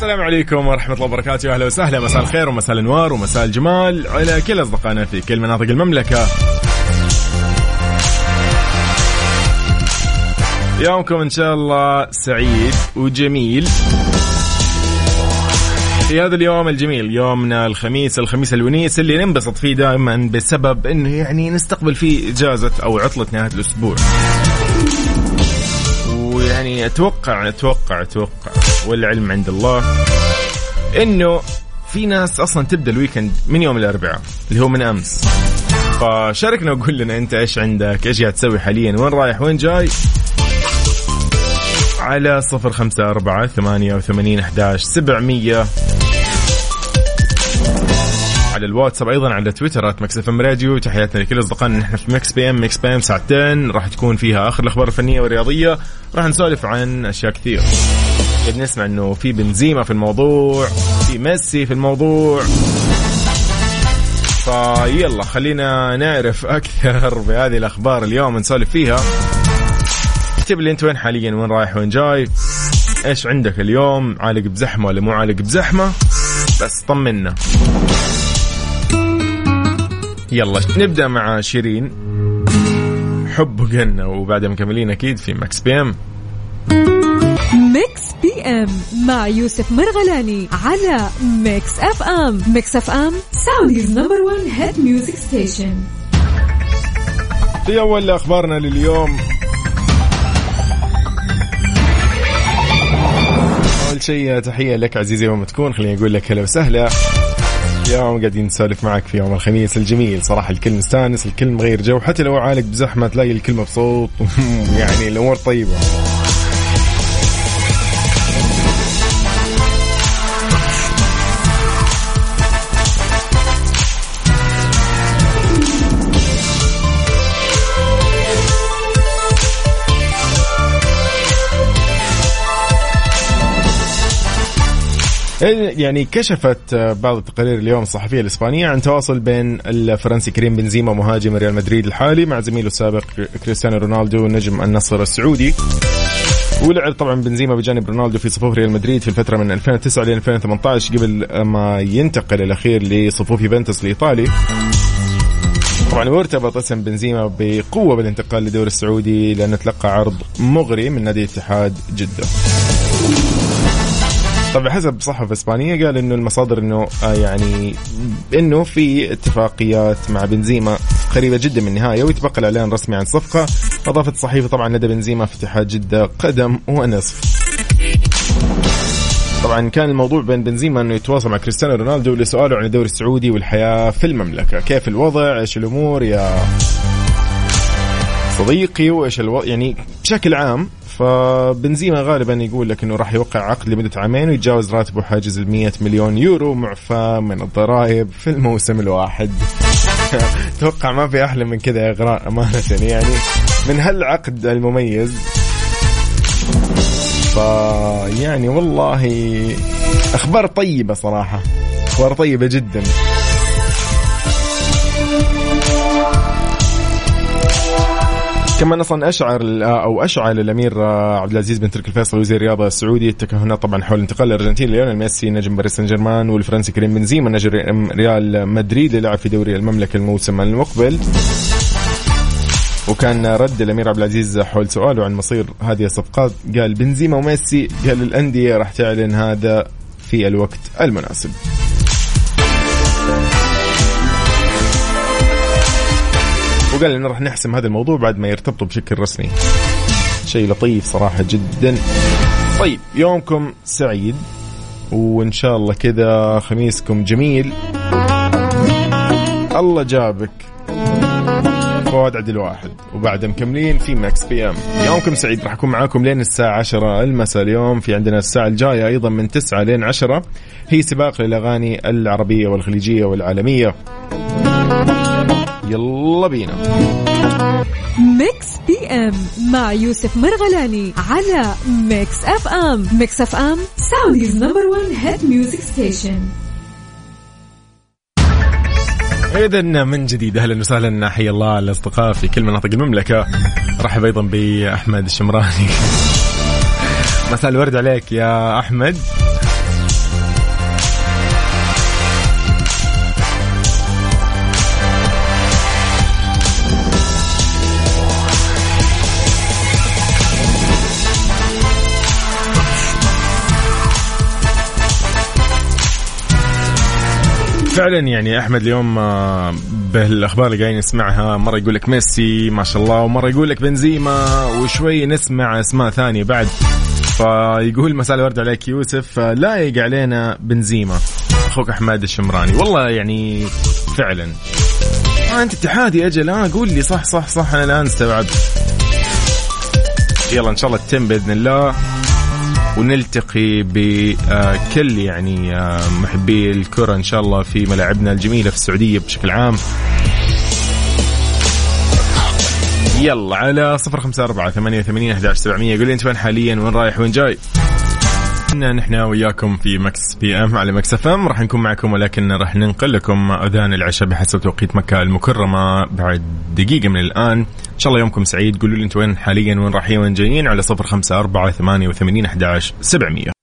السلام عليكم ورحمة الله وبركاته. أهلا وسهلا. مساء الخير ومساء الأنوار ومساء الجمال. على كل أصدقائنا في كل مناطق المملكة. يومكم إن شاء الله سعيد وجميل. في هذا اليوم الجميل يومنا الخميس الخميس الونيس اللي ننبسط فيه دائما بسبب إنه يعني نستقبل فيه إجازة أو عطلة نهاية الأسبوع. ويعني أتوقع أتوقع أتوقع والعلم عند الله إنه في ناس أصلا تبدأ ال weekend من يوم الأربعاء اللي هو من أمس. فشاركنا وقول لنا أنت إيش عندك إيش قاعد تسوي حاليا وين رايح وين جاي؟ على صفر خمسة أربعة ثمانية وثمانين أحداش سبعمية. على الواتساب أيضا على تويتر at FM Radio. تحياتنا لكل أصدقائنا نحن في Mix PM Mix PM ساعتين. راح تكون فيها آخر الأخبار الفنية والرياضية. راح نسولف عن أشياء كثير. قد نسمع إنه في بنزيما في الموضوع في ميسي في الموضوع. فيلا خلينا نعرف أكثر بهذه الأخبار اليوم نسولف فيها. اكتب لي أنت وين حاليا وين رايح وين جاي. إيش عندك اليوم؟ عالق بزحمة ولا مو عالق بزحمة؟ بس طمنا. يلا نبدأ مع شيرين. حب وجنة وبعدها مكملين أكيد في Mix PM. Mix PM مع يوسف مرغلاني على Mix FM. Mix FM Saudi's number 1 hit music station في أول أخبارنا لليوم. أول شيء تحية لك عزيزي وما تكون. خليني أقول لك هلا وسهلا. اليوم قاعدين نسولف معك في يوم الخميس الجميل. صراحة الكل مستانس الكل مغير جو. حتى لو عالق بزحمة تلاقي الكل مبسوط. يعني الأمور طيبة. يعني كشفت بعض التقارير اليوم الصحفية الإسبانية عن تواصل بين الفرنسي كريم بنزيما مهاجم ريال مدريد الحالي مع زميله السابق كريستيانو رونالدو نجم النصر السعودي. ولعب طبعا بنزيما بجانب رونالدو في صفوف ريال مدريد في الفترة من 2009 ل 2018 قبل ما ينتقل الأخير لصفوف يوفنتوس الإيطالي. طبعا وارتبط اسم بنزيما بقوة بالانتقال للدوري السعودي لأنه تلقى عرض مغري من نادي اتحاد جدة. طبعا حسب صحف إسبانية قال إنه المصادر إنه آه يعني إنه في اتفاقيات مع بنزيما قريبة جدا من النهاية ويتبقى الإعلان الرسمي عن صفقة. أضافت الصحيفه طبعا لدى بنزيما في اتحاد جدة قدم ونصف. طبعا كان الموضوع بين بنزيما إنه يتواصل مع كريستيانو رونالدو لسؤاله عن الدوري السعودي والحياة في المملكة، كيف الوضع؟ إيش الأمور؟ يا صديقي وإيش الوضع يعني بشكل عام فبنزيما غالبا يقول لك إنه راح يوقع عقد لمدة عامين ويتجاوز راتبه حاجز ال 100 مليون يورو معفى من الضرائب في الموسم الواحد. أتوقع ما في أحلى من كذا إغراء أمانة يعني. من هالعقد المميز. فيعني والله أخبار طيبة صراحة أخبار طيبة جدا. كمان أصلا أشعر أو أشعل الأمير عبد العزيز بن تركي الفيصل وزير الرياضه السعودي التكهنات طبعا حول انتقال الارجنتيني ليونيل ميسي نجم باريس سان جيرمان والفرنسي كريم بنزيما نجم ريال مدريد اللي لعب في دوري المملكة الموسم المقبل. وكان رد الأمير عبد العزيز حول سؤاله عن مصير هذه الصفقات. قال بنزيما وميسي قال الأندية راح تعلن هذا في الوقت المناسب. وقال انه راح نحسم هذا الموضوع بعد ما يرتبطوا بشكل رسمي. شيء لطيف صراحة جدا. طيب يومكم سعيد وإن شاء الله كذا خميسكم جميل. الله جابك. فؤاد عدل واحد وبعد مكملين في Mix PM يومكم سعيد راح أكون معاكم لين الساعة 10 المساء اليوم في عندنا الساعة الجاية أيضا من 9 لين 10 هي سباق للأغاني العربية والخليجية والعالمية. يلا بينا. Mix PM مع يوسف مرغلاني على Mix FM Mix FM Saudi's number 1 hit music station اذا من جديد أهلا وسهلا حيا الله الأصدقاء في كل مناطق المملكة. رحب أيضا بأحمد الشمراني. مساء الورد عليك يا أحمد. فعلا يعني أحمد اليوم آه، بالاخبار اللي قاعدين نسمعها مرة يقول لك ميسي ما شاء الله ومرة يقول لك بنزيما وشوي نسمع أسماء ثانية بعد. فيقول مساء الورد عليك يوسف آه، لايق علينا بنزيما. أخوك أحمد الشمراني. والله يعني فعلا. آه أنت اتحادي أجل. آه قول لي صح صح صح أنا الآن استوعبت. يلا إن شاء الله تتم بإذن الله. ونلتقي بكل يعني آه، محبي الكرة إن شاء الله في ملاعبنا الجميلة في السعودية بشكل عام. يلا على صفر خمسة أربعة ثمانية وثمانين أحد سبعمية. قول لي أنت وين حاليا؟ وين رايح؟ وين جاي؟ كنا نحن وياكم في Mix PM على Mix FM. راح نكون معكم ولكن راح ننقل لكم أذان العشاء بحسب توقيت مكة المكرمة بعد دقيقة من الآن. إن شاء الله يومكم سعيد. قولوا لي أنتم وين حاليا وين رايحين وين جايين على 05 4 88 11 700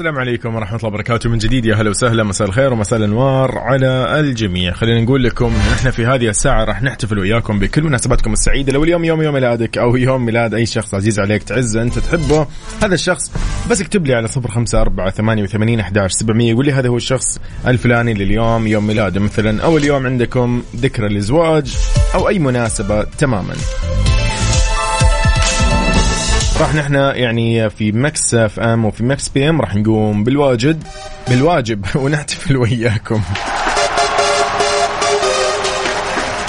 السلام عليكم ورحمة الله وبركاته. من جديد يا هلا وسهلا. مساء الخير ومساء الأنوار على الجميع. خلينا نقول لكم نحن في هذه الساعة راح نحتفل وياكم بكل مناسباتكم السعيدة. لو اليوم يوم يوم ميلادك أو يوم ميلاد أي شخص عزيز عليك تعزه أنت تحبه هذا الشخص بس اكتب لي على صفر خمسة أربعة ثمانية وثمانين أحداش سبعمية. يقول لي هذا هو الشخص الفلاني لليوم يوم ميلاده مثلا أو اليوم عندكم ذكرى الزواج أو أي مناسبة تماما. راح نحن يعني في Mix FM وفي Mix PM راح نقوم بالواجد بالواجب ونحتفل وياكم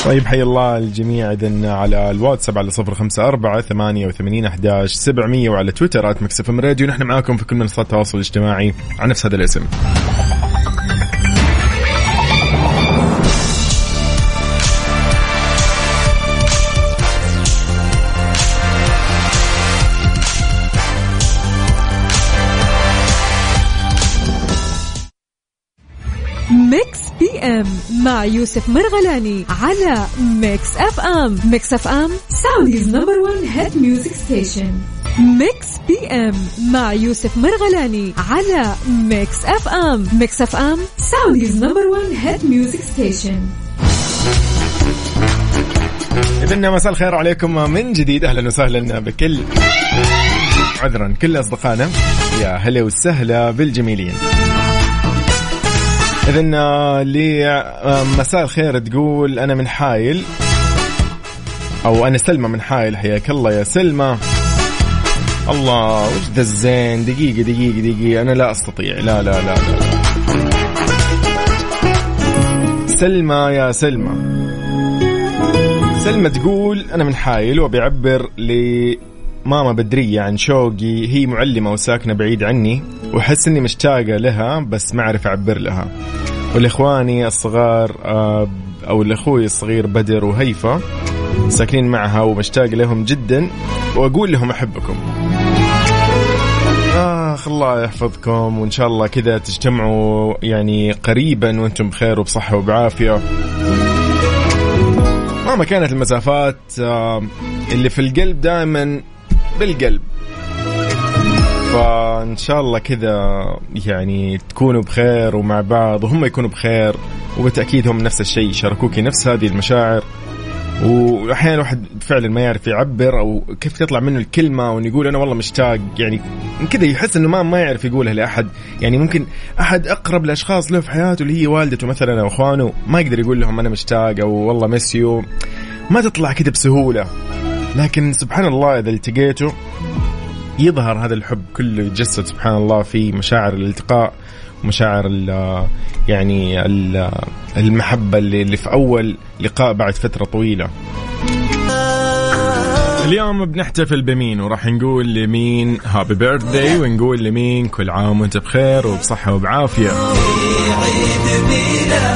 طيب حي الله الجميع اذا على الواتساب على صفر خمسة أربعة ثمانية وثمانين أحداش سبعمية وعلى تويتر at MixFM Radio. نحن معاكم في كل منصات التواصل الاجتماعي على نفس هذا الاسم. مع يوسف مرغلاني على Mix FM Mix FM Saudi's number 1 hit music station Mix PM مع يوسف مرغلاني على Mix FM Mix FM Saudi's number 1 hit music station إذن مساء الخير عليكم من جديد. أهلا وسهلا بكل عذرا كل أصدقائنا. يا هلا وسهلا بالجميلين. إذن آه، لي آه، مساء الخير تقول أنا من حايل أو أنا سلمى من حايل حياك الله يا سلمى. الله وش ذا الزين؟ دقيقة دقيقة دقيقة أنا لا أستطيع. لا لا لا, لا. سلمى يا سلمى. سلمى تقول أنا من حايل وبيعبر لماما بدرية عن شوقي. هي معلمة وساكنة بعيد عني. وأحس إني مشتاقة لها بس ما أعرف أعبر لها. والإخواني الصغار آه، أو الأخوي الصغير بدر وهيفا ساكنين معها ومشتاق لهم جدا وأقول لهم أحبكم. آخ الله يحفظكم وإن شاء الله كذا تجتمعوا يعني قريبا وأنتم بخير وبصحة وبعافية. مهما كانت المسافات آه، اللي في القلب دائما بالقلب. فإن شاء الله كذا يعني تكونوا بخير ومع بعض وهم يكونوا بخير وبالتأكيد هم نفس الشيء يشاركوكي نفس هذه المشاعر. واحيانا الواحد فعلا ما يعرف يعبر أو كيف تطلع منه الكلمة وإنه يقول أنا والله مشتاق يعني كذا يحس إنه ما ما يعرف يقولها لأحد. يعني ممكن أحد أقرب الاشخاص له في حياته اللي هي والدته مثلا أو إخوانه ما يقدر يقول لهم أنا مشتاق أو والله مسيو ما تطلع كذا بسهولة. لكن سبحان الله إذا التقيتوا يظهر هذا الحب كله يتجسد سبحان الله في مشاعر الالتقاء مشاعر ال يعني ال المحبة اللي, في أول لقاء بعد فترة طويلة. اليوم بنحتفل بمين؟ وراح نقول لمين؟ هابي بيرثداي ونقول لمين كل عام وانت بخير وبصحة وبعافية.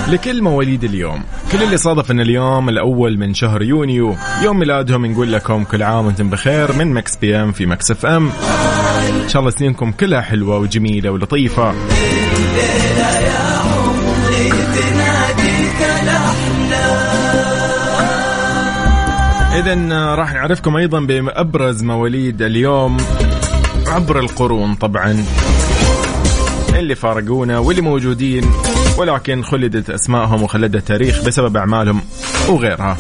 لكل مواليد اليوم. كل اللي صادف إن اليوم الأول من شهر يونيو يوم ميلادهم نقول لكم كل عام وأنتم بخير من Mix PM في Mix FM. إن شاء الله سنينكم كلها حلوة وجميلة ولطيفة. إذا آه، راح نعرفكم أيضا بأبرز مواليد اليوم عبر القرون طبعا. اللي فارقونا واللي موجودين ولكن خلدت أسمائهم وخلدها التاريخ بسبب أعمالهم وغيرها.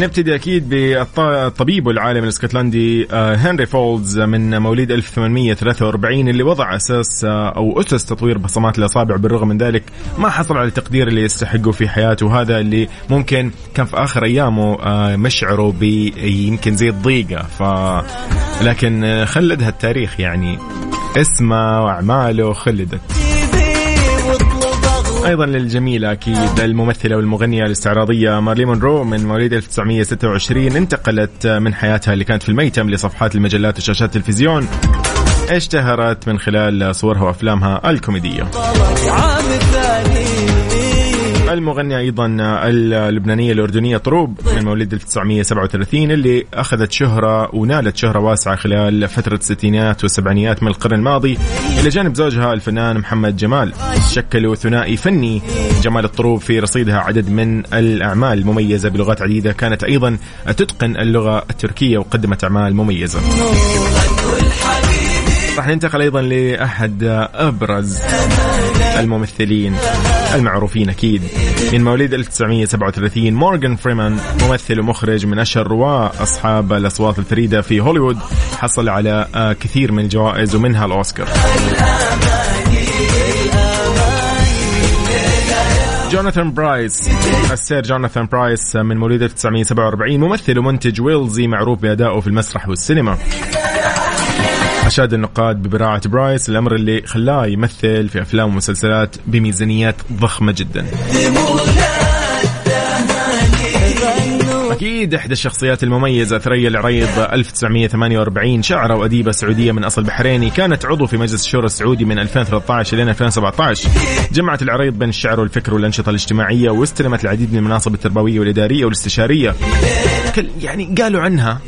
نبتدي أكيد بالطبيب والعالم الإسكتلندي آه، هنري فولدز من مواليد 1843 اللي وضع أساس آه، أو أسس تطوير بصمات الإصابع بالرغم من ذلك ما حصل على التقدير اللي يستحقه في حياته هذا اللي ممكن كان في آخر أيامه آه، مشعره يمكن زي الضيقة. ف لكن خلدها التاريخ يعني. اسمه وأعماله خلدت أيضا للجميله أكيد الممثلة والمغنية الاستعراضية مارلي مونرو من مواليد 1926 انتقلت من حياتها اللي كانت في الميتم لصفحات المجلات وشاشات التلفزيون. اشتهرت من خلال صورها وأفلامها الكوميدية. المغنية أيضا اللبنانية الأردنية طروب من مواليد 1937 اللي أخذت شهرة ونالت شهرة واسعة خلال فترة الستينات والسبعينيات من القرن الماضي. إلى جانب زوجها الفنان محمد جمال شكلوا ثنائي فني جمال الطروب في رصيدها عدد من الأعمال المميزة بلغات عديدة كانت أيضا تتقن اللغة التركية وقدمت أعمال مميزة. راح ننتقل أيضا لأحد أبرز الممثلين المعروفين أكيد. من مواليد 1937 مورغان فريمان ممثل ومخرج من أشهر رواة أصحاب الأصوات الفريدة في هوليوود حصل على كثير من الجوائز ومنها الأوسكار. جوناثان برايس السير جوناثان برايس من مواليد 1947 ممثل ومنتج ويلزي معروف بأدائه في المسرح والسينما. أشاد النقاد ببراعة برايس الأمر اللي خلاه يمثل في أفلام ومسلسلات بميزانيات ضخمة جدا. أكيد إحدى الشخصيات المميزة ثريا العريض 1948 شاعرة وأديبة سعودية من أصل بحريني كانت عضو في مجلس الشورى السعودي من 2013 إلى 2017 جمعت العريض بين الشعر والفكر والأنشطة الاجتماعية واستلمت العديد من المناصب التربوية والإدارية والاستشارية. يعني قالوا عنها.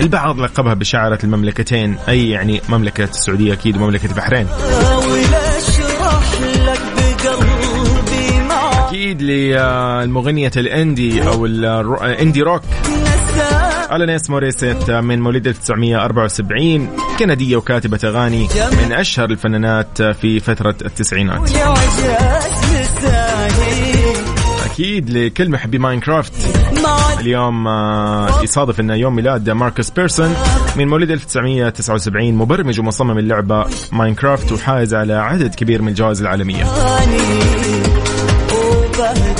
البعض لقبها بشاعرة المملكتين. أي يعني مملكة السعودية أكيد ومملكة البحرين أكيد للمغنية ال indie أو ال indie rock. ألانيس موريسيت من مواليد 1974 كندية وكاتبة أغاني من أشهر الفنانات في فترة التسعينات. أكيد لكل محبي Minecraft. اليوم آه، يصادف انه يوم ميلاد ماركوس بيرسون من مواليد 1979 مبرمج ومصمم اللعبة Minecraft وحائز على عدد كبير من الجوائز العالمية.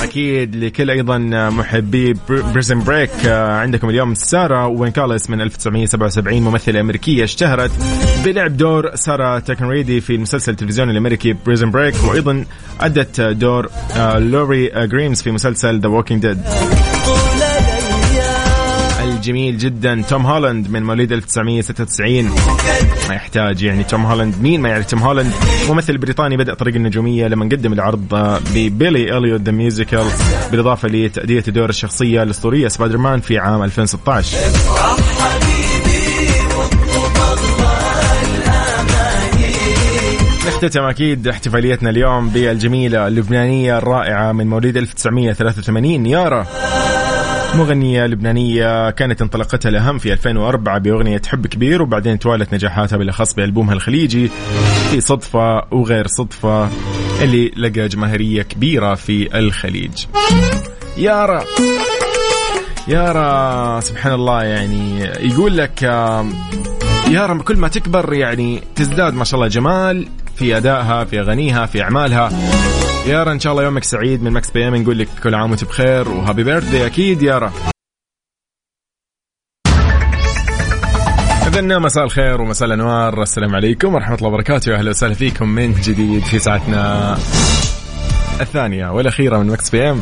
أكيد لكل أيضا محبي Prison Break آه، عندكم اليوم سارة وين كاليز من 1977 ممثلة أمريكية اشتهرت بلعب دور سارة تانكريدي في المسلسل التلفزيوني الأمريكي Prison Break وأيضا أدت دور آه، لوري جريمز في مسلسل The Walking Dead الجميل جدا. توم هولاند من مواليد 1996 ما يحتاج يعني توم هولاند. مين ما يعرف توم هولاند؟ ممثل بريطاني بدأ طريق النجومية لما قدم العرض ب Billy Elliot the Musical بالإضافة لتأدية دور الشخصية الأسطورية سبايدر مان في عام 2016 نختتم أكيد احتفاليتنا اليوم بالجميلة اللبنانية الرائعة من مواليد 1983 يارا! مغنية لبنانية كانت انطلاقتها الأهم في 2004 بأغنية حب كبير وبعدين توالت نجاحاتها بالأخص بألبومها الخليجي في صدفة وغير صدفة اللي لقى جماهيرية كبيرة في الخليج. يارا يارا سبحان الله يعني. يقول لك يارا كل ما تكبر يعني تزداد ما شاء الله جمال في أدائها في أغانيها في أعمالها. يارا إن شاء الله يومك سعيد من Mix PM. نقول لك كل عام وأنت بخير و happy birthday أكيد يارا إذن مساء الخير ومساء الأنوار. السلام عليكم ورحمة الله وبركاته. أهلا وسهلا فيكم من جديد في ساعتنا الثانية والأخيرة من Mix PM.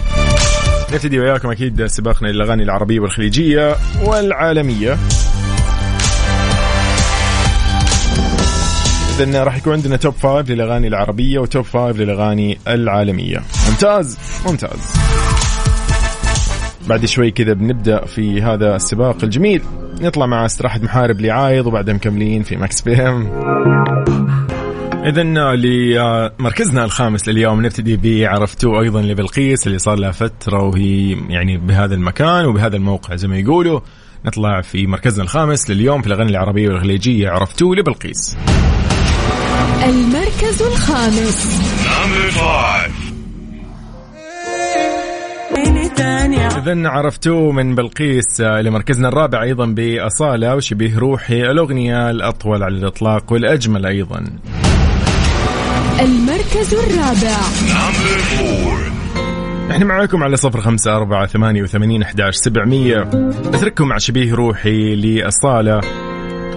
نبتدي وياكم أكيد سباقنا للأغاني العربية والخليجية والعالمية. إذن راح يكون عندنا top five للأغاني العربية و top five للأغاني العالمية. ممتاز ممتاز. بعد شوي كذا بنبدأ في هذا السباق الجميل. نطلع مع استراحة محارب لعايض وبعدها مكملين في ماكس بي إم. اذا لمركزنا الخامس لليوم نبتدي بعرفتوه أيضا لبلقيس اللي صار لها فترة وهي يعني بهذا المكان وبهذا الموقع زي ما يقولوا. نطلع في مركزنا الخامس لليوم في الأغاني العربية والخليجية عرفتوه لبلقيس. المركز الخامس. إذا عرفتوه من بلقيس لمركزنا الرابع أيضا بأصالة وشبيه روحي الأغنية الأطول على الإطلاق والأجمل أيضا. المركز الرابع. إحنا معاكم على صفر خمسة أربعة ثمانية وثمانين أحداش سبعمية. أترككم مع شبيه روحي لأصالة.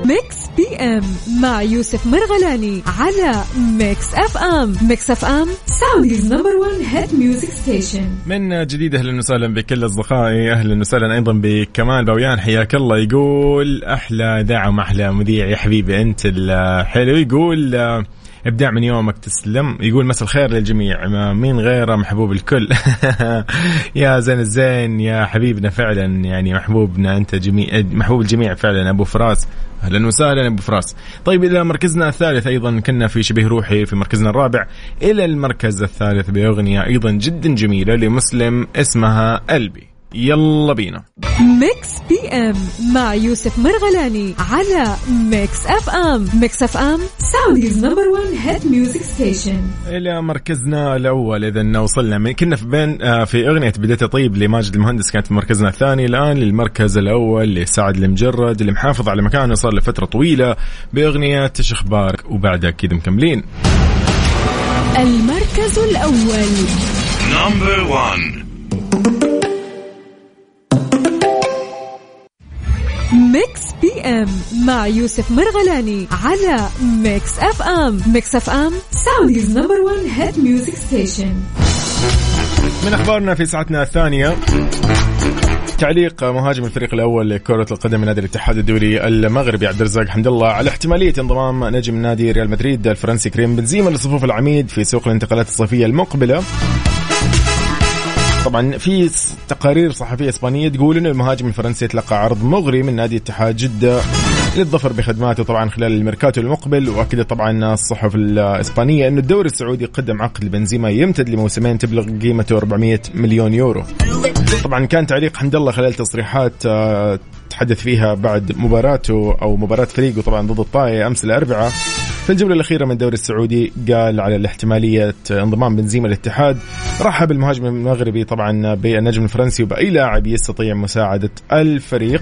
Mix PM مع يوسف مرغلاني على Mix FM Mix FM Saudi's number 1 hit music station من جديد أهلا وسهلا بكل أصدقائي أهلا وسهلا أيضا بكمال باويان. حياك الله. يقول أحلى دعم أحلى مذيع يا حبيبي. أنت الحلو. يقول ابداع من يومك تسلم. يقول مساء الخير للجميع. مين غيره محبوب الكل. يا زين الزين يا حبيبنا فعلا. يعني محبوبنا أنت جميع محبوب الجميع فعلا. أبو فراس. أهلا وسهلا أبو فراس. طيب إلى مركزنا الثالث أيضا. كنا في شبه روحي في مركزنا الرابع. إلى المركز الثالث بأغنية أيضا جدا جميلة لمسلم اسمها قلبي يلا بينا. Mix PM مع يوسف مرغلاني على Mix FM Mix FM Saudi's number 1 hit music station إلى مركزنا الأول. إذا وصلنا من كنا في بين آه، في أغنية بديت طيب لماجد المهندس كانت في مركزنا الثاني. الآن للمركز الأول لسعد لمجرد اللي محافظ على مكانه. صار لفتره طويلة بأغنية إيش أخبارك وبعدها كذا مكملين. المركز الأول. Number one. Mix PM مع يوسف مرغلاني على Mix FM Mix FM Saudi's number 1 hit music station من أخبارنا في ساعتنا الثانية تعليق مهاجم الفريق الأول لكرة القدم من نادي الاتحاد الدولي المغربي عبد الرزاق حمد الله على احتمالية انضمام نجم نادي ريال مدريد الفرنسي كريم بنزيما لصفوف العميد في سوق الانتقالات الصيفية المقبلة. طبعا في تقارير صحفية إسبانية تقول إنه المهاجم الفرنسي تلقى عرض مغري من نادي اتحاد جدة للظفر بخدماته طبعا خلال الميركاتو المقبل واكدت طبعا الصحف الإسبانية إنه الدوري السعودي قدم عقد لبنزيما يمتد لموسمين تبلغ قيمته 400 مليون يورو. طبعا كان تعليق حمد الله خلال تصريحات آه، تحدث فيها بعد مباراته أو مباراة فريقه طبعا ضد الطائي أمس الأربعاء في الجولة الأخيرة من الدوري السعودي قال على الاحتمالية انضمام بنزيما للاتحاد. رحب المهاجم المغربي طبعا بالنجم الفرنسي وبأي لاعب يستطيع مساعدة الفريق.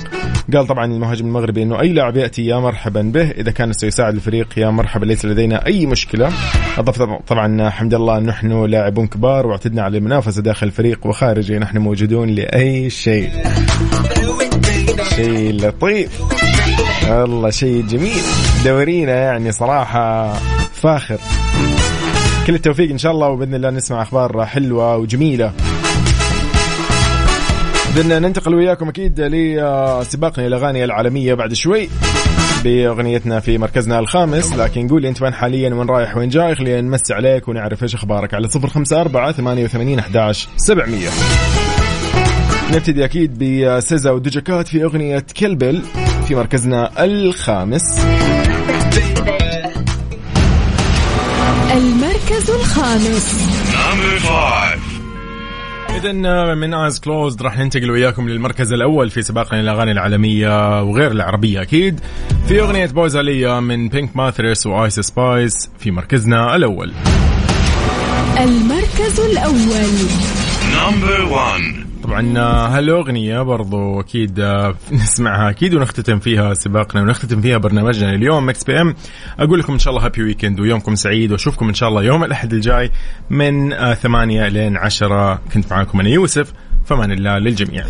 قال طبعا المهاجم المغربي أنه أي لاعب يأتي يا مرحبا به. إذا كان سيساعد الفريق يا مرحبا ليس لدينا أي مشكلة. أضاف طبعا حمد الله نحن لاعبون كبار واعتدنا على المنافسة داخل الفريق وخارجه نحن موجودون لأي شيء. شيء لطيف. والله شيء جميل. دورينا يعني صراحة فاخر. كل التوفيق إن شاء الله وبإذن الله نسمع أخبار حلوة وجميلة. بدنا ننتقل وياكم أكيد لسباقنا الأغاني العالمية بعد شوي. بأغنيتنا في مركزنا الخامس. لكن قول لي أنت وين حاليا وين رايح وين جاي خلينا نمسي عليك ونعرف إيش أخبارك على صفر خمسة أربعة ثمانية وثمانين أحداش سبعمية. نبتدي أكيد بسيزا ودوجاكات في أغنية كلبل في مركزنا الخامس المركز الخامس Number five. اذا من Eyes Closed راح ننتقل وياكم للمركز الأول في سباقنا الاغاني العالمية وغير العربية أكيد في أغنية Boy's a Liar من PinkPantheress و Ice Spice في مركزنا الأول المركز الأول Number one. طبعا هالاغنية برضو أكيد آه، نسمعها أكيد ونختتم فيها سباقنا ونختتم فيها برنامجنا اليوم مكس بي ام أقول لكم إن شاء الله happy weekend ويومكم سعيد وأشوفكم إن شاء الله يوم الأحد الجاي من آه، ثمانية لين عشرة. كنت معاكم أنا يوسف في أمان الله للجميع.